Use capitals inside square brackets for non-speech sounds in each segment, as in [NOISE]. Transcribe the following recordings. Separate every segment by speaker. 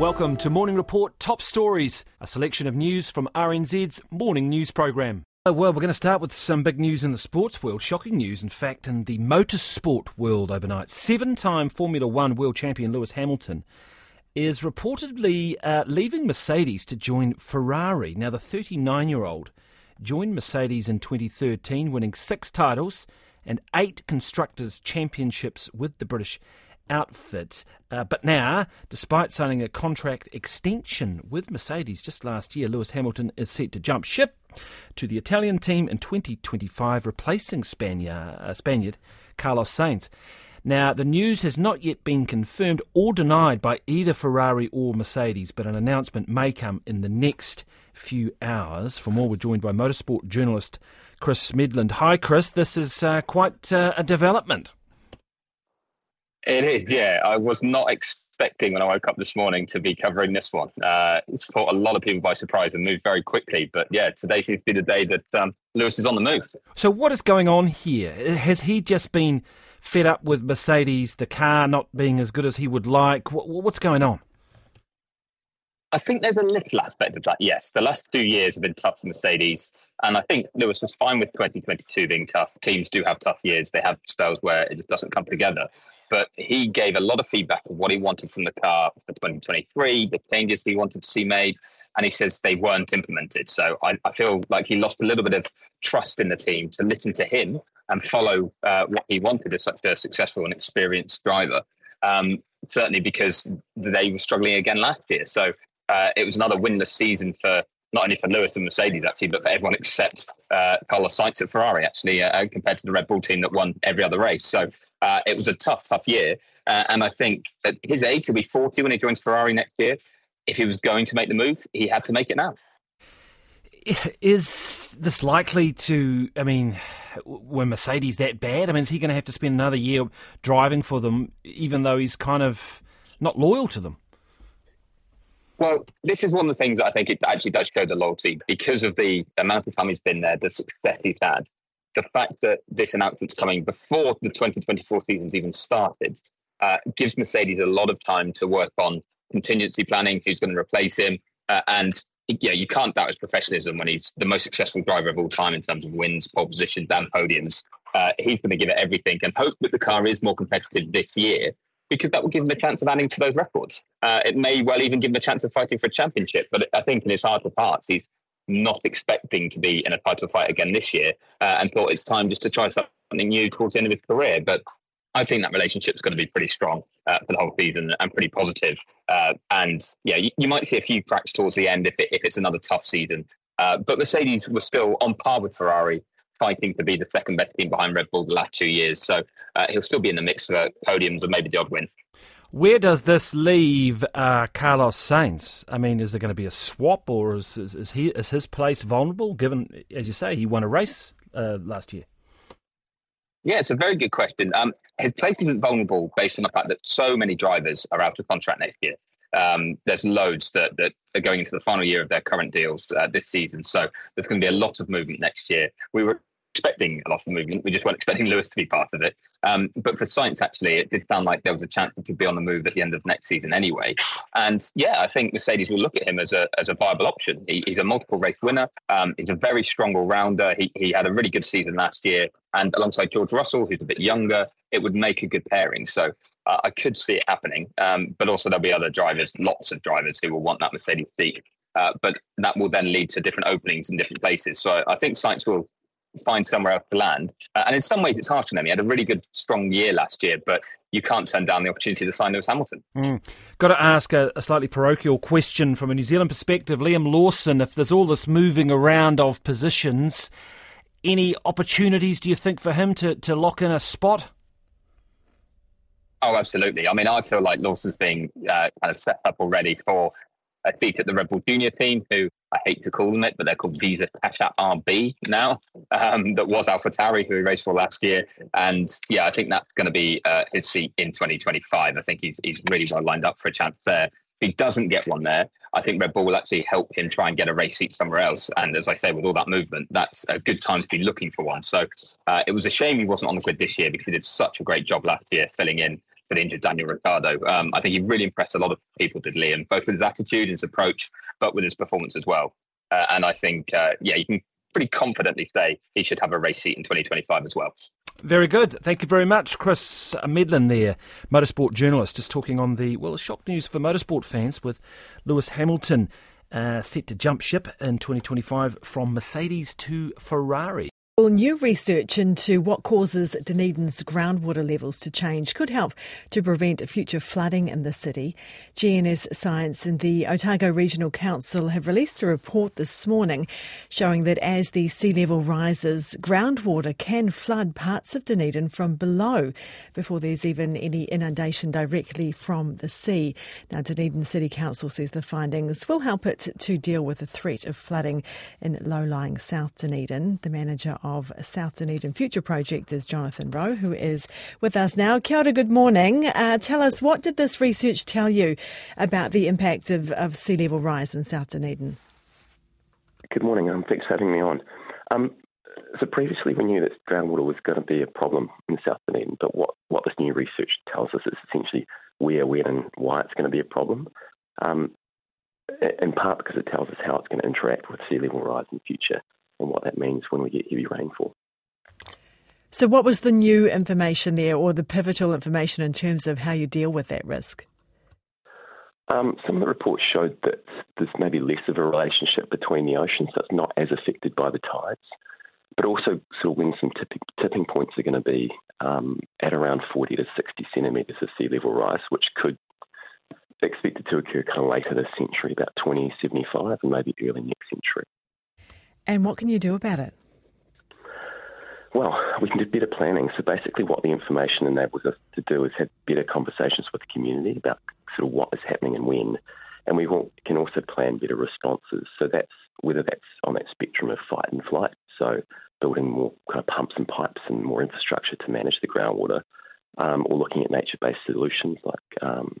Speaker 1: Welcome to Morning Report Top Stories, a selection of news from RNZ's morning news programme. Uh, well, we're going to start with some big news in the sports world. Shocking news, in fact, in the motorsport world overnight. Seven time Formula One world champion Lewis Hamilton is reportedly uh, leaving Mercedes to join Ferrari. Now, the 39 year old joined Mercedes in 2013, winning six titles and eight Constructors' Championships with the British outfit. Uh, but now, despite signing a contract extension with Mercedes just last year, Lewis Hamilton is set to jump ship to the Italian team in 2025, replacing Spaniard, uh, Spaniard Carlos Sainz. Now, the news has not yet been confirmed or denied by either Ferrari or Mercedes, but an announcement may come in the next few hours. For more, we're joined by motorsport journalist Chris Medland. Hi, Chris. This is uh, quite uh, a development.
Speaker 2: It is, yeah. I was not expecting when I woke up this morning to be covering this one. Uh, it's caught a lot of people by surprise and moved very quickly. But yeah, today seems to be the day that um, Lewis is on the move.
Speaker 1: So, what is going on here? Has he just been fed up with Mercedes, the car not being as good as he would like? What's going on?
Speaker 2: I think there's a little aspect of that. Yes, the last two years have been tough for Mercedes. And I think Lewis was fine with 2022 being tough. Teams do have tough years. They have spells where it just doesn't come together but he gave a lot of feedback of what he wanted from the car for 2023, the changes he wanted to see made, and he says they weren't implemented. So I, I feel like he lost a little bit of trust in the team to listen to him and follow uh, what he wanted as such a successful and experienced driver. Um, certainly because they were struggling again last year. So uh, it was another winless season for not only for Lewis and Mercedes actually, but for everyone except uh, Carlos Sainz at Ferrari actually, uh, compared to the Red Bull team that won every other race. So uh, it was a tough, tough year. Uh, and I think at his age, he'll be 40 when he joins Ferrari next year. If he was going to make the move, he had to make it now.
Speaker 1: Is this likely to? I mean, were Mercedes that bad? I mean, is he going to have to spend another year driving for them, even though he's kind of not loyal to them?
Speaker 2: Well, this is one of the things that I think it actually does show the loyalty because of the amount of time he's been there, the success he's had the fact that this announcement's coming before the 2024 season's even started uh, gives Mercedes a lot of time to work on contingency planning, who's going to replace him. Uh, and yeah, you can't doubt his professionalism when he's the most successful driver of all time in terms of wins, pole positions, and podiums. Uh, he's going to give it everything and hope that the car is more competitive this year because that will give him a chance of adding to those records. Uh, it may well even give him a chance of fighting for a championship. But I think in his heart of hearts, he's not expecting to be in a title fight again this year uh, and thought it's time just to try something new towards the end of his career. But I think that relationship's going to be pretty strong uh, for the whole season and pretty positive. Uh, and yeah, you, you, might see a few cracks towards the end if, it, if it's another tough season. Uh, but Mercedes was still on par with Ferrari, fighting to be the second best team behind Red Bull the last two years. So uh, he'll still be in the mix for podiums or maybe the odd win.
Speaker 1: Where does this leave uh, Carlos Sainz? I mean, is there going to be a swap, or is, is, is, he is his place vulnerable? Given, as you say, he won a race uh, last year.
Speaker 2: Yeah, it's a very good question. Um, his place isn't vulnerable based on the fact that so many drivers are out of contract next year. Um, there's loads that, that are going into the final year of their current deals uh, this season. So there's going to be a lot of movement next year. We were expecting a lot of movement. We just weren't expecting Lewis to be part of it. Um, but for Sainz, actually, it did sound like there was a chance he could be on the move at the end of next season anyway. And yeah, I think Mercedes will look at him as a as a viable option. He, he's a multiple race winner. Um, he's a very strong all rounder. He he had a really good season last year, and alongside George Russell, who's a bit younger, it would make a good pairing. So. Uh, I could see it happening, um, but also there'll be other drivers, lots of drivers who will want that Mercedes seat. Uh, but that will then lead to different openings in different places. So I think Sainz will find somewhere else to land. Uh, and in some ways, it's harsh on him. He had a really good, strong year last year, but you can't turn down the opportunity to sign Lewis Hamilton.
Speaker 1: Mm. Got to ask a, a, slightly parochial question from a New Zealand perspective. Liam Lawson, if there's all this moving around of positions, any opportunities do you think for him to, to lock in a spot?
Speaker 2: Oh, absolutely. I mean, I feel like Lawson's being uh, kind of set up already for a seat at the Red Bull Junior team, who I hate to call them it, but they're called Visa Cash RB now. Um, that was AlphaTauri, who he raced for last year, and yeah, I think that's going to be uh, his seat in 2025. I think he's he's really well lined up for a chance there. If he doesn't get one there, I think Red Bull will actually help him try and get a race seat somewhere else. And as I say, with all that movement, that's a good time to be looking for one. So uh, it was a shame he wasn't on the grid this year because he did such a great job last year filling in for the injured Daniel Ricciardo. Um, I think he really impressed a lot of people, did Liam, both with his attitude, and his approach, but with his performance as well. Uh, and I think, uh, yeah, you can pretty confidently say he should have a race seat in 2025 as well.
Speaker 1: Very good. Thank you very much, Chris Medland there, motorsport journalist, just talking on the, well, shock news for motorsport fans with Lewis Hamilton uh, set to jump ship in 2025 from Mercedes to Ferrari.
Speaker 3: Well, new research into what causes Dunedin's groundwater levels to change could help to prevent future flooding in the city. GNS Science and the Otago Regional Council have released a report this morning showing that as the sea level rises, groundwater can flood parts of Dunedin from below before there's even any inundation directly from the sea. Now, Dunedin City Council says the findings will help it to deal with the threat of flooding in low lying South Dunedin. The manager of of South Dunedin Future Project is Jonathan Rowe, who is with us now. Kia ora, good morning. Uh, tell us, what did this research tell you about the impact of, of sea level rise in South Dunedin?
Speaker 4: Good morning. Um, thanks for having me on. Um, so previously we knew that groundwater was going to be a problem in South Dunedin, but what, what this new research tells us is essentially where, when and why it's going to be a problem. Um, in part because it tells us how it's going to interact with sea level rise in the future and what that means when we get heavy rainfall.
Speaker 3: So, what was the new information there, or the pivotal information in terms of how you deal with that risk?
Speaker 4: Um, some of the reports showed that there's maybe less of a relationship between the oceans, so it's not as affected by the tides, but also sort of when some tipping, tipping points are going to be um, at around 40 to 60 centimetres of sea level rise, which could be expected to occur kind of later this century, about 2075 and maybe early next century.
Speaker 3: And what can you do about it?
Speaker 4: Well, we can do better planning. So basically, what the information enables us to do is have better conversations with the community about sort of what is happening and when. And we can also plan better responses. So that's whether that's on that spectrum of fight and flight. So building more kind of pumps and pipes and more infrastructure to manage the groundwater, um, or looking at nature-based solutions like um,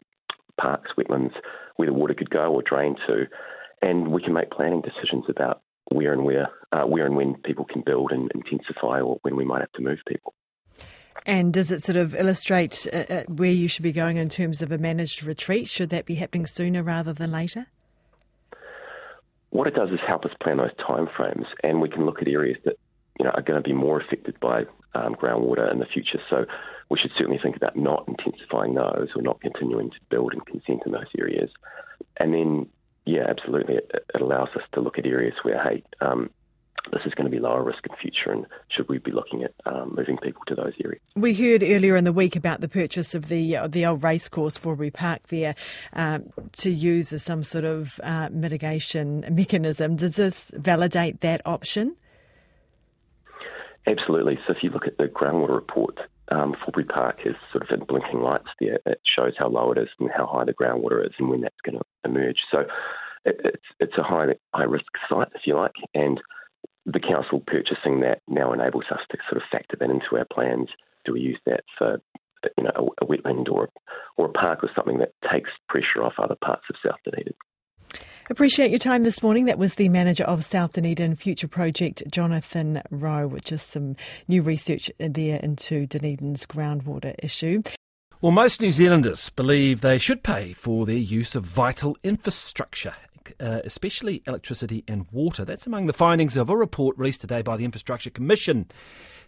Speaker 4: parks, wetlands, where the water could go or drain to. And we can make planning decisions about where and where uh, where and when people can build and intensify, or when we might have to move people.
Speaker 3: And does it sort of illustrate uh, uh, where you should be going in terms of a managed retreat? Should that be happening sooner rather than later?
Speaker 4: What it does is help us plan those timeframes, and we can look at areas that you know are going to be more affected by um, groundwater in the future. So we should certainly think about not intensifying those or not continuing to build and consent in those areas, and then yeah, absolutely. It, it, allows us to look at areas where, hey, um, this is going to be lower risk in future, and should we be looking at um, moving people to those areas?
Speaker 3: We heard earlier in the week about the purchase of the uh, the old racecourse Forbury Park there um, to use as some sort of uh, mitigation mechanism. Does this validate that option?
Speaker 4: Absolutely. So if you look at the groundwater report, um, Forbury Park is sort of in blinking lights there. It shows how low it is and how high the groundwater is and when that's going to emerge. So it, it's it's a high high risk site, if you like, and the council purchasing that now enables us to sort of factor that into our plans. Do we use that for you know a, a wetland or or a park or something that takes pressure off other parts of South Dunedin?
Speaker 3: Appreciate your time this morning. That was the manager of South Dunedin Future Project, Jonathan Rowe, with just some new research there into Dunedin's groundwater issue.
Speaker 1: Well, most New Zealanders believe they should pay for their use of vital infrastructure. Uh, especially electricity and water. That's among the findings of a report released today by the Infrastructure Commission.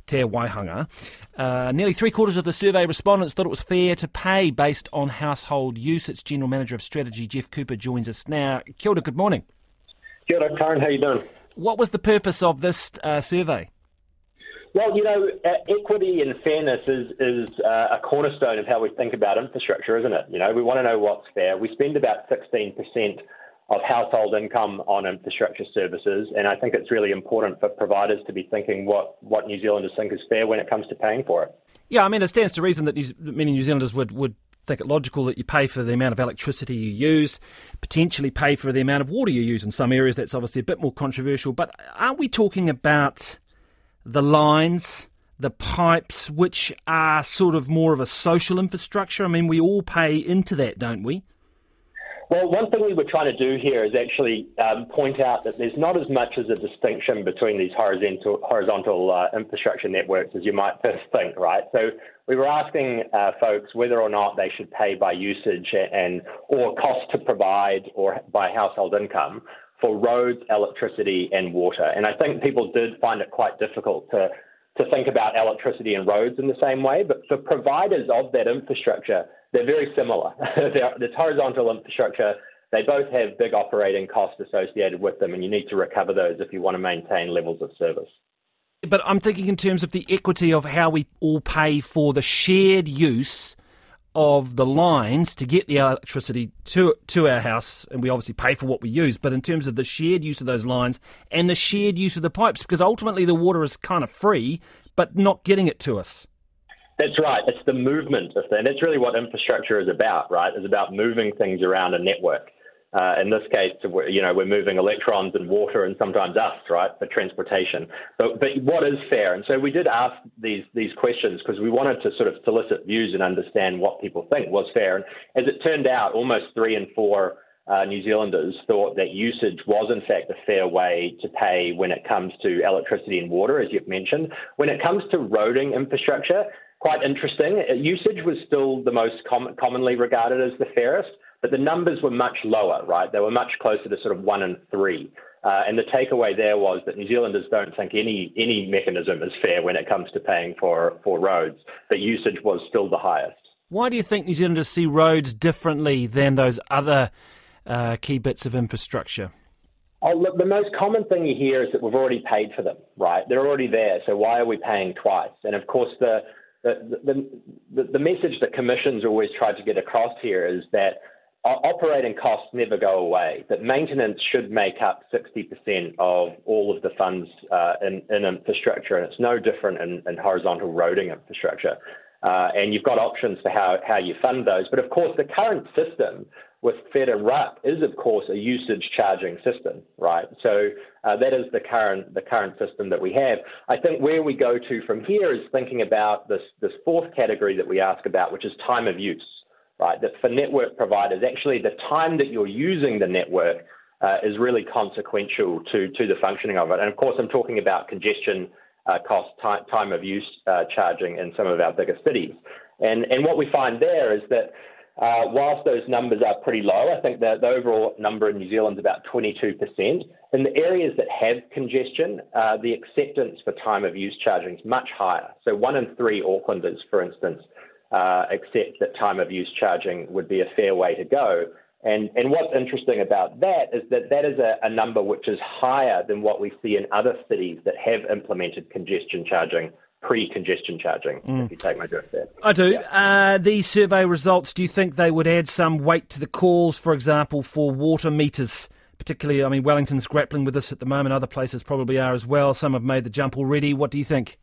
Speaker 1: Te Waihanga. Uh, nearly three quarters of the survey respondents thought it was fair to pay based on household use. Its General Manager of Strategy, Geoff Cooper, joins us now. Kia ora, good morning.
Speaker 5: Kia ora, Corin, how you doing?
Speaker 1: What was the purpose of this uh, survey?
Speaker 5: Well, you know, uh, equity and fairness is, is uh, a cornerstone of how we think about infrastructure, isn't it? You know, we want to know what's fair. We spend about 16% of household income on infrastructure services, and I think it's really important for providers to be thinking what, what New Zealanders think is fair when it comes to paying for it.
Speaker 1: Yeah, I mean, it stands to reason that many New Zealanders would, would think it logical that you pay for the amount of electricity you use, potentially pay for the amount of water you use in some areas. That's obviously a bit more controversial. But aren't we talking about the lines, the pipes, which are sort of more of a social infrastructure. I mean, we all pay into that, don't we?
Speaker 5: Well, one thing we were trying to do here is actually um, point out that there's not as much as a distinction between these horizontal, horizontal uh, infrastructure networks as you might [LAUGHS] first think, right? So we were asking uh, folks whether or not they should pay by usage and or cost to provide or by household income for roads, electricity, and water. And I think people did find it quite difficult to to think about electricity and roads in the same way. But for providers of that infrastructure, they're very similar. [LAUGHS] This horizontal infrastructure. They both have big operating costs associated with them, and you need to recover those if you want to maintain levels of service.
Speaker 1: But I'm thinking in terms of the equity of how we all pay for the shared use of the lines to get the electricity to to our house, and we obviously pay for what we use. But in terms of the shared use of those lines and the shared use of the pipes, because ultimately the water is kind of free, but not getting it to us.
Speaker 5: That's right. It's the movement of things. And that's really what infrastructure is about, right? It's about moving things around a network. Uh, in this case, you know, we're moving electrons and water and sometimes us, right, for transportation. But, but what is fair? And so we did ask these these questions because we wanted to sort of solicit views and understand what people think was fair. And as it turned out, almost three in four uh, New Zealanders thought that usage was in fact a fair way to pay when it comes to electricity and water, as you've mentioned. When it comes to roading infrastructure, quite interesting. Uh, usage was still the most com- commonly regarded as the fairest, but the numbers were much lower, right? They were much closer to sort of one in three. Uh, and the takeaway there was that New Zealanders don't think any any mechanism is fair when it comes to paying for, for roads, but usage was still the highest.
Speaker 1: Why do you think New Zealanders see roads differently than those other uh, key bits of infrastructure?
Speaker 5: Oh, look, the most common thing you hear is that we've already paid for them, right? They're already there, so why are we paying twice? And of course, the the, the, the message that commissions always try to get across here is that operating costs never go away, that maintenance should make up 60% of all of the funds uh, in, in, infrastructure, and it's no different in, in horizontal roading infrastructure. Uh, and you've got options for how, how you fund those. But of course, the current system with Fed and RUC is, of course, a usage charging system, right? So uh, that is the current the current system that we have. I think where we go to from here is thinking about this this fourth category that we ask about, which is time of use, right? That for network providers, actually the time that you're using the network uh, is really consequential to to the functioning of it. And of course, I'm talking about congestion uh, cost, time, time of use uh, charging in some of our bigger cities. And and what we find there is that uh, whilst those numbers are pretty low, I think that the overall number in New Zealand is about 22%. In the areas that have congestion, uh, the acceptance for time of use charging is much higher. So one in three Aucklanders, for instance, uh, accept that time of use charging would be a fair way to go. And, and what's interesting about that is that that is a, a number which is higher than what we see in other cities that have implemented congestion charging pre-congestion charging, mm. if you take my drift there. I
Speaker 1: do. Yeah. Uh, these survey results, do you think they would add some weight to the calls, for example, for water meters? Particularly, I mean, Wellington's grappling with this at the moment. Other places probably are as well. Some have made the jump already. What do you think?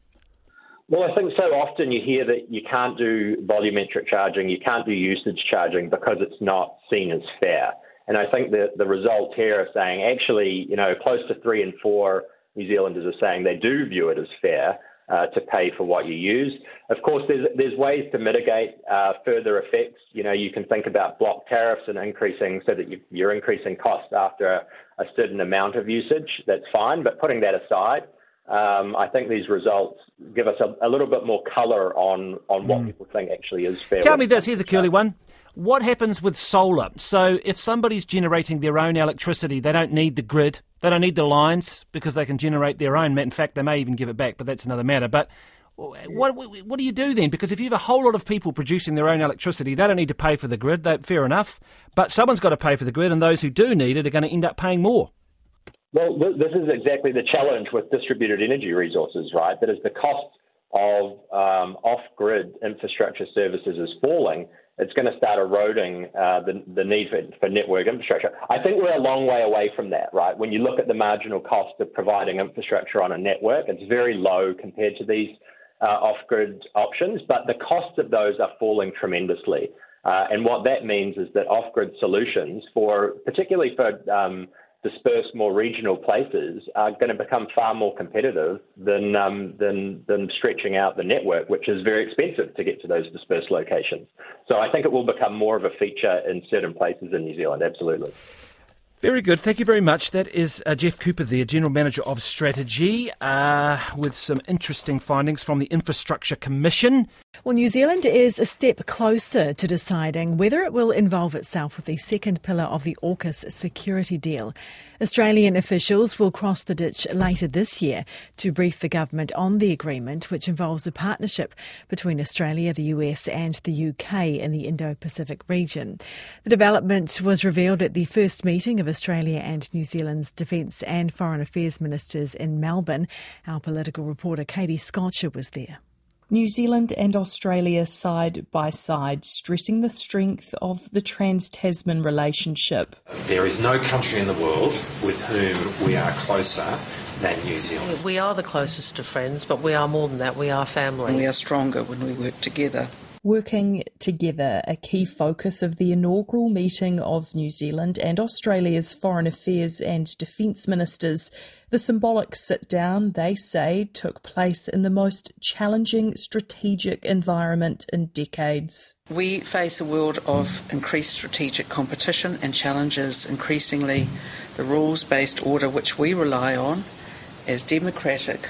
Speaker 5: Well, I think so often you hear that you can't do volumetric charging, you can't do usage charging because it's not seen as fair. And I think the, the results here are saying actually, you know, close to three and four New Zealanders are saying they do view it as fair uh, to pay for what you use. Of course, there's there's ways to mitigate uh, further effects. You know, you can think about block tariffs and increasing so that you, are increasing costs after a, a, certain amount of usage. That's fine, but putting that aside. Um, I think these results give us a, a little bit more colour on, on what mm. people think actually is fair.
Speaker 1: Tell me this. Here's a curly one. What happens with solar? So, if somebody's generating their own electricity, they don't need the grid they don't need the lines because they can generate their own. In fact, they may even give it back, but that's another matter. But what, what do you do then? Because if you have a whole lot of people producing their own electricity, they don't need to pay for the grid. They, fair enough. But someone's got to pay for the grid, and those who do need it are going to end up paying more.
Speaker 5: Well, this is exactly the challenge with distributed energy resources, right? That is the cost of um, off-grid infrastructure services is falling it's going to start eroding uh, the, the need for, for network infrastructure. I think we're a long way away from that, right? When you look at the marginal cost of providing infrastructure on a network, it's very low compared to these uh, off-grid options, but the costs of those are falling tremendously. Uh, and what that means is that off-grid solutions, for particularly for um, dispersed, more regional places are going to become far more competitive than um, than than stretching out the network, which is very expensive to get to those dispersed locations. So I think it will become more of a feature in certain places in New Zealand. Absolutely.
Speaker 1: Very good. Thank you very much. That is uh, Geoff Cooper the General Manager of Strategy, uh, with some interesting findings from the Infrastructure Commission.
Speaker 3: Well, New Zealand is a step closer to deciding whether it will involve itself with the second pillar of the AUKUS security deal. Australian officials will cross the ditch later this year to brief the government on the agreement, which involves a partnership between Australia, the US, and the UK in the Indo Pacific region. The development was revealed at the first meeting of Australia and New Zealand's Defence and Foreign Affairs ministers in Melbourne. Our political reporter Katie Scotcher was there.
Speaker 6: New Zealand and Australia side by side, stressing the strength of the Trans Tasman relationship.
Speaker 7: There is no country in the world with whom we are closer than New Zealand.
Speaker 8: We are the closest of friends, but we are more than that. We are family.
Speaker 9: We are stronger when we work together.
Speaker 6: Working together, a key focus of the inaugural meeting of New Zealand and Australia's Foreign Affairs and Defence Ministers. The symbolic sit down, they say, took place in the most challenging strategic environment in decades.
Speaker 9: We face a world of increased strategic competition and challenges increasingly the rules based order which we rely on as democratic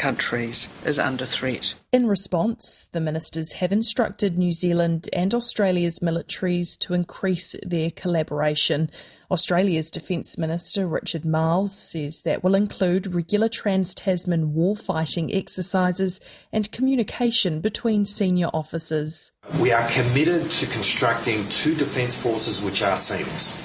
Speaker 9: countries is under threat.
Speaker 6: In response, the ministers have instructed New Zealand and Australia's militaries to increase their collaboration. Australia's Defence Minister Richard Marles says that will include regular trans Tasman warfighting exercises and communication between senior officers.
Speaker 7: We are committed to constructing two defence forces which are seamless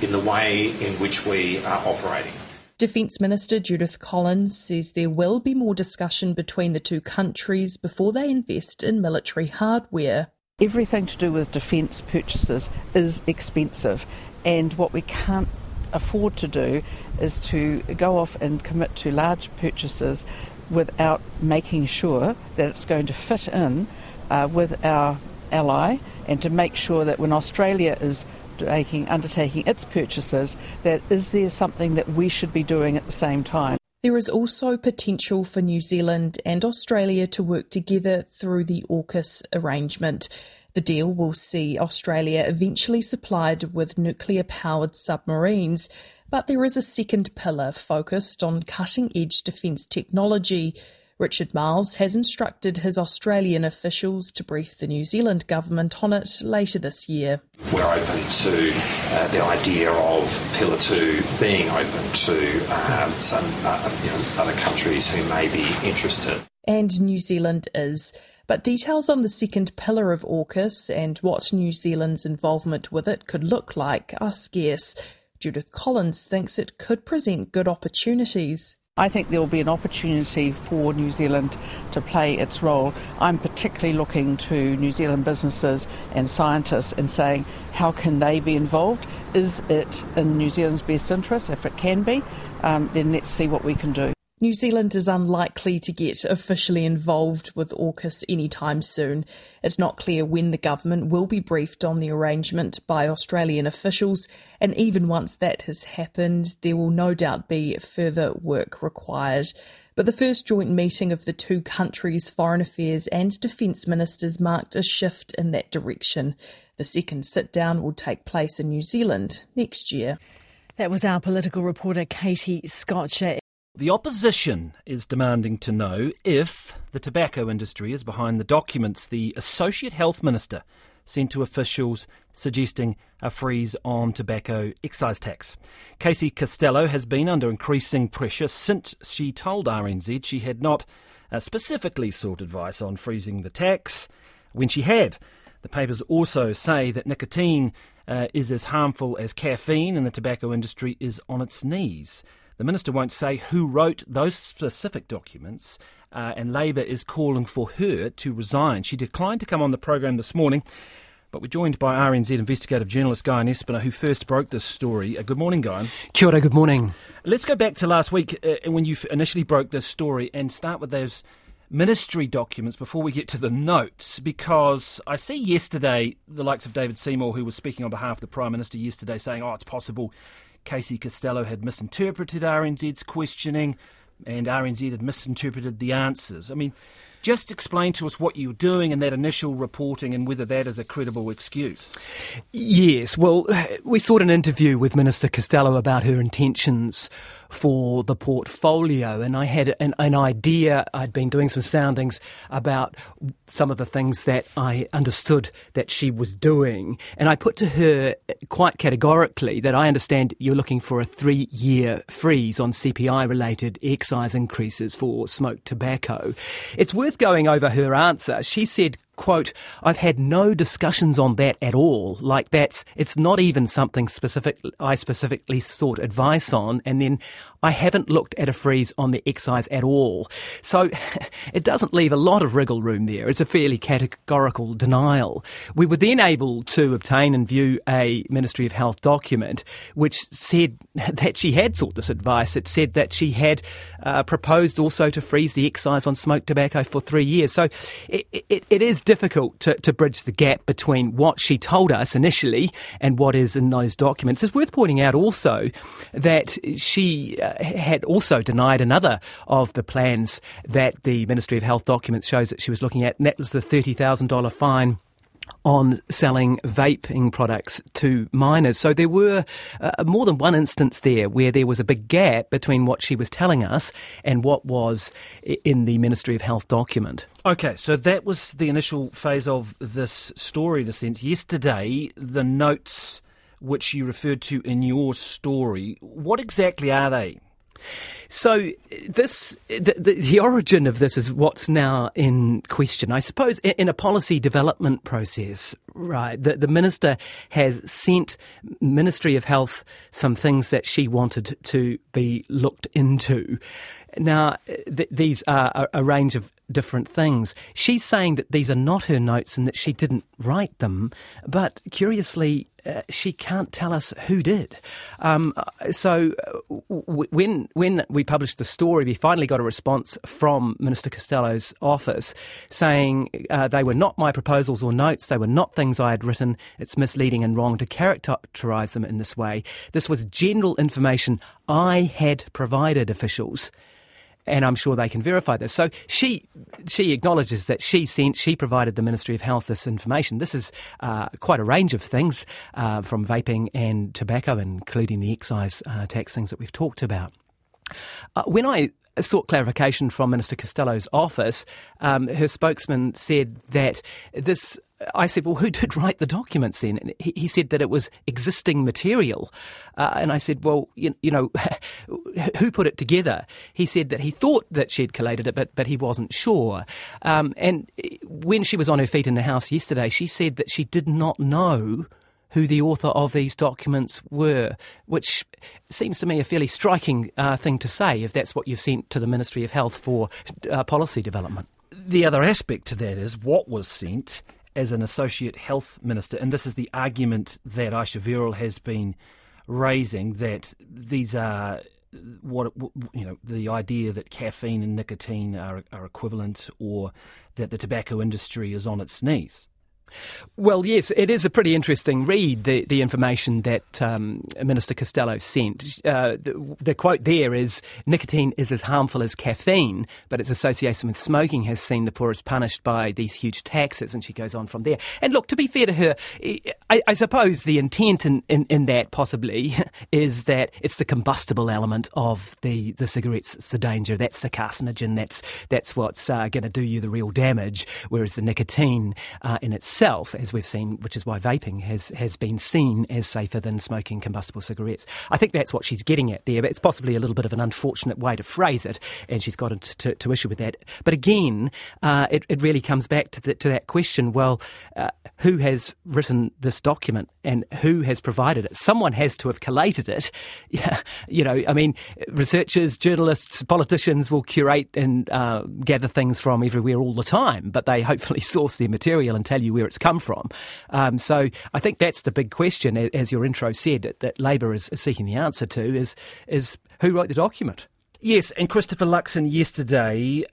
Speaker 7: in the way in which we are operating.
Speaker 6: Defence Minister Judith Collins says there will be more discussion between the two countries before they invest in military hardware.
Speaker 10: Everything to do with defence purchases is expensive, and what we can't afford to do is to go off and commit to large purchases without making sure that it's going to fit in uh, with our ally and to make sure that when Australia is undertaking, undertaking its purchases, that is there something that we should be doing at the same time?
Speaker 6: There is also potential for New Zealand and Australia to work together through the AUKUS arrangement. The deal will see Australia eventually supplied with nuclear powered submarines, but there is a second pillar focused on cutting edge defence technology. Richard Marles has instructed his Australian officials to brief the New Zealand government on it later this year.
Speaker 7: We're open to uh, the idea of Pillar 2 being open to um, some uh, you know, other countries who may be interested.
Speaker 6: And New Zealand is. But details on the second pillar of AUKUS and what New Zealand's involvement with it could look like are scarce. Judith Collins thinks it could present good opportunities.
Speaker 10: I think there will be an opportunity for New Zealand to play its role. I'm particularly looking to New Zealand businesses and scientists and saying, how can they be involved? Is it in New Zealand's best interest? If it can be, um, then let's see what we can do.
Speaker 6: New Zealand is unlikely to get officially involved with AUKUS anytime soon. It's not clear when the government will be briefed on the arrangement by Australian officials, and even once that has happened, there will no doubt be further work required. But the first joint meeting of the two countries' foreign affairs and defence ministers marked a shift in that direction. The second sit down will take place in New Zealand next year.
Speaker 3: That was our political reporter Katie Scotcher.
Speaker 1: The opposition is demanding to know if the tobacco industry is behind the documents the Associate Health Minister sent to officials suggesting a freeze on tobacco excise tax. Casey Costello has been under increasing pressure since she told RNZ she had not uh, specifically sought advice on freezing the tax when she had. The papers also say that nicotine uh, is as harmful as caffeine and the tobacco industry is on its knees. The minister won't say who wrote those specific documents, uh, and Labour is calling for her to resign. She declined to come on the program this morning, but we're joined by RNZ investigative journalist Guy Espiner, who first broke this story. Uh, good morning, Guy.
Speaker 11: Kia ora, good morning.
Speaker 1: Let's go back to last week uh, when you initially broke this story and start with those ministry documents before we get to the notes because I see yesterday the likes of David Seymour, who was speaking on behalf of the Prime Minister yesterday, saying, oh, it's possible Casey Costello had misinterpreted RNZ's questioning and RNZ had misinterpreted the answers. I mean, just explain to us what you were doing in that initial reporting and whether that is a credible excuse.
Speaker 11: Yes, well, we sought an interview with Minister Costello about her intentions for the portfolio. And I had an, an, idea, I'd been doing some soundings about some of the things that I understood that she was doing. And I put to her quite categorically that I understand you're looking for a three year freeze on CPI related excise increases for smoked tobacco. It's worth going over her answer. She said, quote, I've had no discussions on that at all. Like that's, it's not even something specific, I specifically sought advice on. And then I haven't looked at a freeze on the excise at all. So [LAUGHS] it doesn't leave a lot of wriggle room there. It's a fairly categorical denial. We were then able to obtain and view a Ministry of Health document which said [LAUGHS] that she had sought this advice. It said that she had uh, proposed also to freeze the excise on smoked tobacco for three years. So it, it, it is difficult to, to bridge the gap between what she told us initially and what is in those documents. It's worth pointing out also that she uh, had also denied another of the plans that the Ministry of Health document shows that she was looking at, and that was the $30,000 fine on selling vaping products to minors. So there were uh, more than one instance there where there was a big gap between what she was telling us and what was in the Ministry of Health document.
Speaker 1: Okay, so that was the initial phase of this story, in a sense. Yesterday, the notes which you referred to in your story, what exactly are they?
Speaker 11: So this the, the, the, origin of this is what's now in question. I suppose in a policy development process, right? The, the minister has sent Ministry of Health some things that she wanted to be looked into. Now, th- these are a, a range of different things. She's saying that these are not her notes and that she didn't write them, but curiously, uh, she can't tell us who did. Um, so uh, w- when when we published the story, we finally got a response from Minister Costello's office saying uh, they were not my proposals or notes. They were not things I had written. It's misleading and wrong to characterise them in this way. This was general information I had provided officials and I'm sure they can verify this. So she she acknowledges that she sent she provided the Ministry of Health this information. This is uh, quite a range of things uh, from vaping and tobacco, including the excise uh, tax things that we've talked about. Uh, when I sought clarification from Minister Costello's office, um, her spokesman said that this I said, well, who did write the documents then? And he, he said that it was existing material. Uh, and I said, well, you, you, know, [LAUGHS] who put it together? He said that he thought that she'd collated it, but, but he wasn't sure. Um, and when she was on her feet in the House yesterday, she said that she did not know who the author of these documents were, which seems to me a fairly striking uh, thing to say if that's what you've sent to the Ministry of Health for uh, policy development.
Speaker 1: The other aspect to that is what was sent as an associate health minister, and this is the argument that Ayesha Verrall has been raising that these are what you know the idea that caffeine and nicotine are, are equivalent, or that the tobacco industry is on its knees.
Speaker 11: Well, yes, it is a pretty interesting read, the, the information that um, Minister Costello sent. Uh, the, the, quote there is nicotine is as harmful as caffeine, but its association with smoking has seen the poorest punished by these huge taxes. And she goes on from there. And look, to be fair to her, I, I suppose the intent in, in, in, that possibly [LAUGHS] is that it's the combustible element of the, the cigarettes. It's the danger. That's the carcinogen. That's, that's what's uh, going to do you the real damage. Whereas the nicotine uh, in itself itself, as we've seen, which is why vaping has, has been seen as safer than smoking combustible cigarettes. I think that's what she's getting at there, but it's possibly a little bit of an unfortunate way to phrase it, and she's got to, to, to issue with that. But again, uh, it, it really comes back to, the, to that question well, uh, who has written this document and who has provided it? Someone has to have collated it. [LAUGHS] you know, I mean, researchers, journalists, politicians will curate and uh, gather things from everywhere all the time, but they hopefully [LAUGHS] source their material and tell you where it's come from. Um, so I think that's the big question, as your intro said, that, that Labour is seeking the answer to is is who wrote the document.
Speaker 1: Yes, and Christopher Luxon yesterday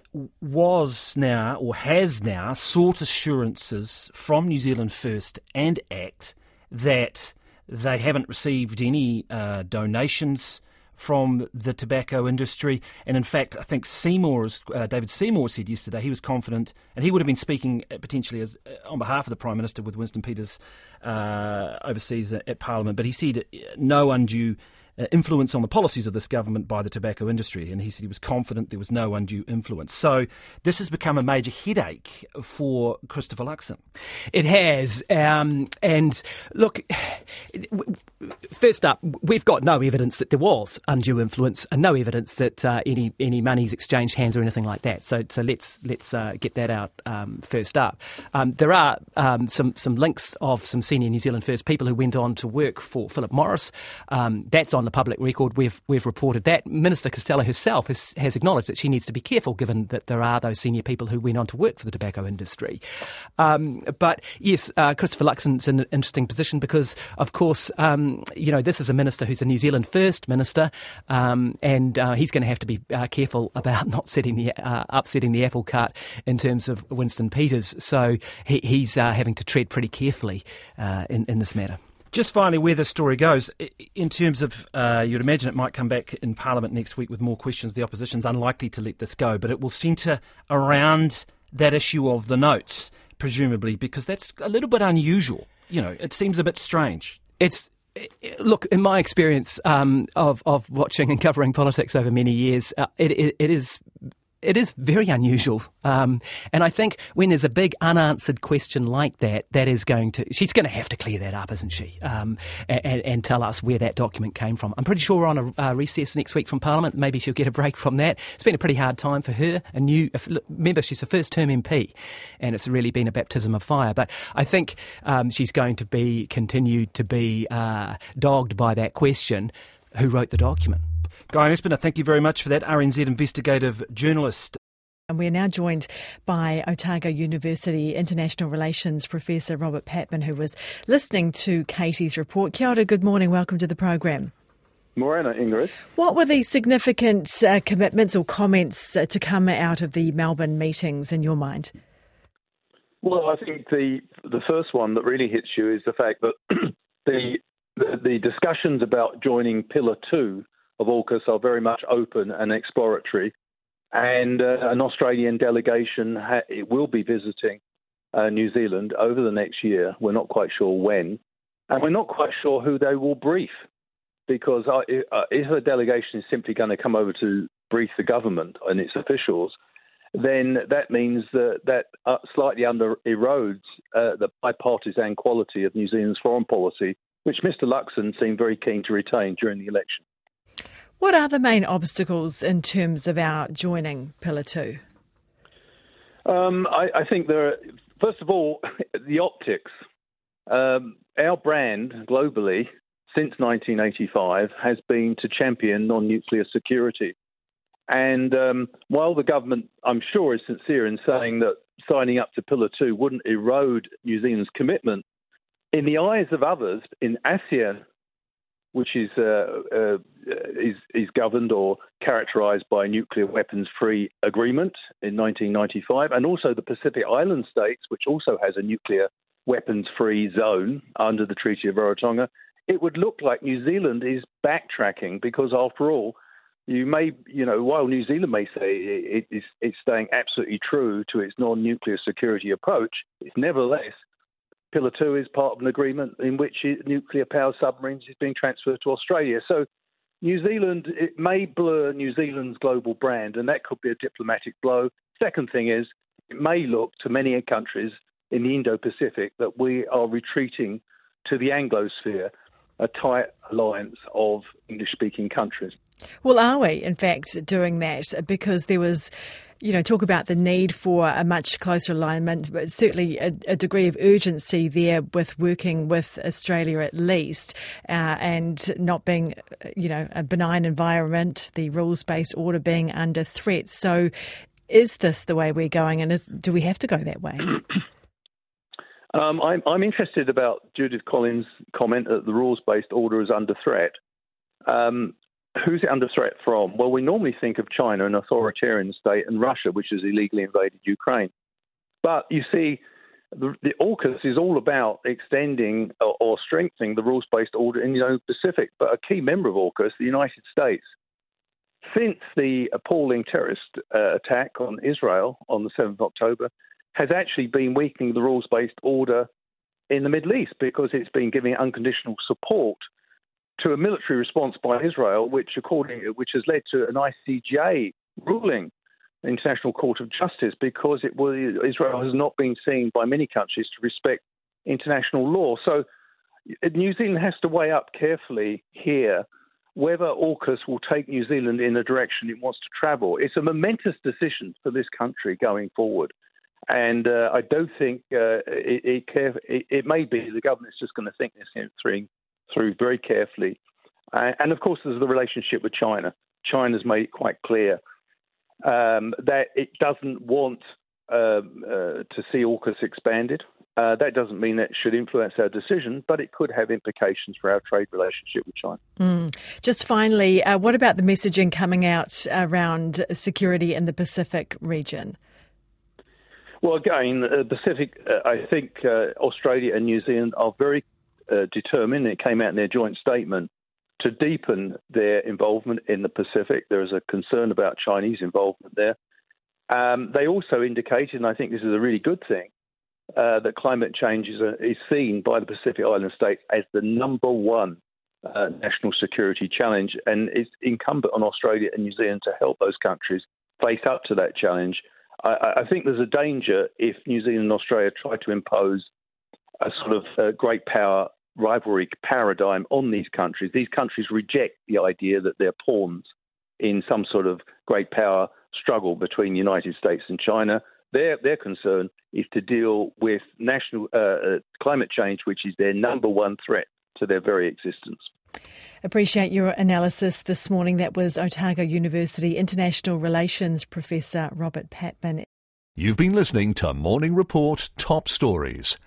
Speaker 1: was now, or has now, sought assurances from New Zealand First and ACT that They haven't received any uh, donations from the tobacco industry. And in fact, I think Seymour, uh, David Seymour said yesterday, he was confident, and he would have been speaking uh, potentially as uh, on behalf of the Prime Minister with Winston Peters uh, overseas at Parliament, but he said uh, no undue uh, influence on the policies of this government by the tobacco industry. And he said he was confident there was no undue influence. So this has become a major headache for Christopher Luxon.
Speaker 11: It has. Um, and look, first up, we've got no evidence that there was undue influence and no evidence that uh, any any money's exchanged hands or anything like that. So so let's let's uh, get that out um, first up. Um, there are um, some some links of some senior New Zealand First people who went on to work for Philip Morris. Um, that's on the public record. We've we've reported that. Minister Costello herself has, has acknowledged that she needs to be careful, given that there are those senior people who went on to work for the tobacco industry. Um, but yes, uh, Christopher Luxon's in an interesting position because, of course, um, you know this is a minister who's a New Zealand First minister, um, and uh, he's going to have to be uh, careful [LAUGHS] about not setting the uh, upsetting the apple cart in terms of Winston Peters. So he, he's uh, having to tread pretty carefully uh, in in this matter.
Speaker 1: Just finally, where this story goes, in terms of, uh, you'd imagine it might come back in Parliament next week with more questions. The opposition's unlikely to let this go, but it will centre around that issue of the notes, presumably, because that's a little bit unusual. You know, it seems a bit strange.
Speaker 11: It's look in my experience um, of of watching and covering politics over many years, uh, it, it, it is it is very unusual. Um, and I think when there's a big unanswered question like that, that is going to, she's going to have to clear that up, isn't she? Um, and, and, tell us where that document came from. I'm pretty sure we're on a uh, recess next week from Parliament. Maybe she'll get a break from that. It's been a pretty hard time for her. A new, remember, she's a first term MP, and it's really been a baptism of fire. But I think um, she's going to be continued to be uh, dogged by that question who wrote the document?
Speaker 1: Guy Espiner, thank you very much for that. RNZ investigative journalist.
Speaker 3: And we're now joined by Otago University International Relations Professor Robert Patman, who was listening to Katie's report. Kia ora, good morning. Welcome to the program.
Speaker 12: Morena, Ingrid.
Speaker 3: What were the significant uh, commitments or comments uh, to come out of the Melbourne meetings in your mind?
Speaker 12: Well, I think the the first one that really hits you is the fact that [CLEARS THROAT] the, the the discussions about joining Pillar Two of AUKUS are very much open and exploratory. And uh, an Australian delegation ha- will be visiting uh, New Zealand over the next year. We're not quite sure when. And we're not quite sure who they will brief because if a delegation is simply going to come over to brief the government and its officials, then that means that that uh, slightly under erodes uh, the bipartisan quality of New Zealand's foreign policy, which Mr. Luxon seemed very keen to retain during the election.
Speaker 3: What are the main obstacles in terms of our joining Pillar 2?
Speaker 12: Um, I, I, think there are, first of all, [LAUGHS] the optics. Um, our brand globally since 1985 has been to champion non nuclear security. And um, while the government, I'm sure, is sincere in saying that signing up to Pillar 2 wouldn't erode New Zealand's commitment, in the eyes of others in ASEAN which is, uh, uh, is, is governed or characterized by a nuclear weapons free agreement in 1995, and also the Pacific Island states, which also has a nuclear weapons free zone under the Treaty of Rarotonga, it would look like New Zealand is backtracking because, after all, you may, you know, while New Zealand may say it is it's staying absolutely true to its non nuclear security approach, it's nevertheless Pillar 2 is part of an agreement in which nuclear power submarines is being transferred to Australia. So New Zealand, it may blur New Zealand's global brand, and that could be a diplomatic blow. Second thing is, it may look to many countries in the Indo Pacific that we are retreating to the Anglosphere, a tight alliance of English speaking countries.
Speaker 3: Well, are we, in fact, doing that? Because there was you know, talk about the need for a much closer alignment, but certainly a, a degree of urgency there with working with Australia at least, uh, and not being, you know, a benign environment, the rules based order being under threat. So, is this the way we're going, and is, do we have to go that way? [CLEARS THROAT]
Speaker 12: Um, I'm, I'm, interested about Judith Collins' comment that the rules based order is under threat. Um, Who's it under threat from? Well, we normally think of China, an authoritarian state, and Russia, which has illegally invaded Ukraine. But you see, the, the AUKUS is all about extending or, or strengthening the rules based order in the Indo Pacific. But a key member of AUKUS, the United States, since the appalling terrorist uh, attack on Israel on the 7th of October, has actually been weakening the rules based order in the Middle East because it's been giving unconditional support to a military response by Israel, which according which has led to an ICJ ruling, International Court of Justice, because it was Israel has not been seen by many countries to respect international law. So New Zealand has to weigh up carefully here whether AUKUS will take New Zealand in the direction it wants to travel. It's a momentous decision for this country going forward. And uh, I don't think uh, it, it, it, it, may be the government's just going to think this through, through very carefully. Uh, and of course, there's the relationship with China. China's made it quite clear um, that it doesn't want um, uh, to see AUKUS expanded. Uh, that doesn't mean that should influence our decision, but it could have implications for our trade relationship with China.
Speaker 3: Mm. Just finally, uh, what about the messaging coming out around security in the Pacific region?
Speaker 12: Well, again, the Pacific, uh, I think uh, Australia and New Zealand are very uh, determined, it came out in their joint statement, to deepen their involvement in the Pacific. There is a concern about Chinese involvement there. Um, they also indicated, and I think this is a really good thing, uh, that climate change is, a, is, seen by the Pacific Island states as the number one uh, national security challenge, and it's incumbent on Australia and New Zealand to help those countries face up to that challenge. I, I think there's a danger if New Zealand and Australia try to impose a sort of uh, great power rivalry paradigm on these countries. These countries reject the idea that they're pawns in some sort of great power struggle between the United States and China. Their their concern is to deal with national uh, uh, climate change, which is their number one threat to their very existence.
Speaker 3: Appreciate your analysis this morning. That was Otago University International Relations Professor Robert Patman.
Speaker 13: You've been listening to Morning Report Top Stories.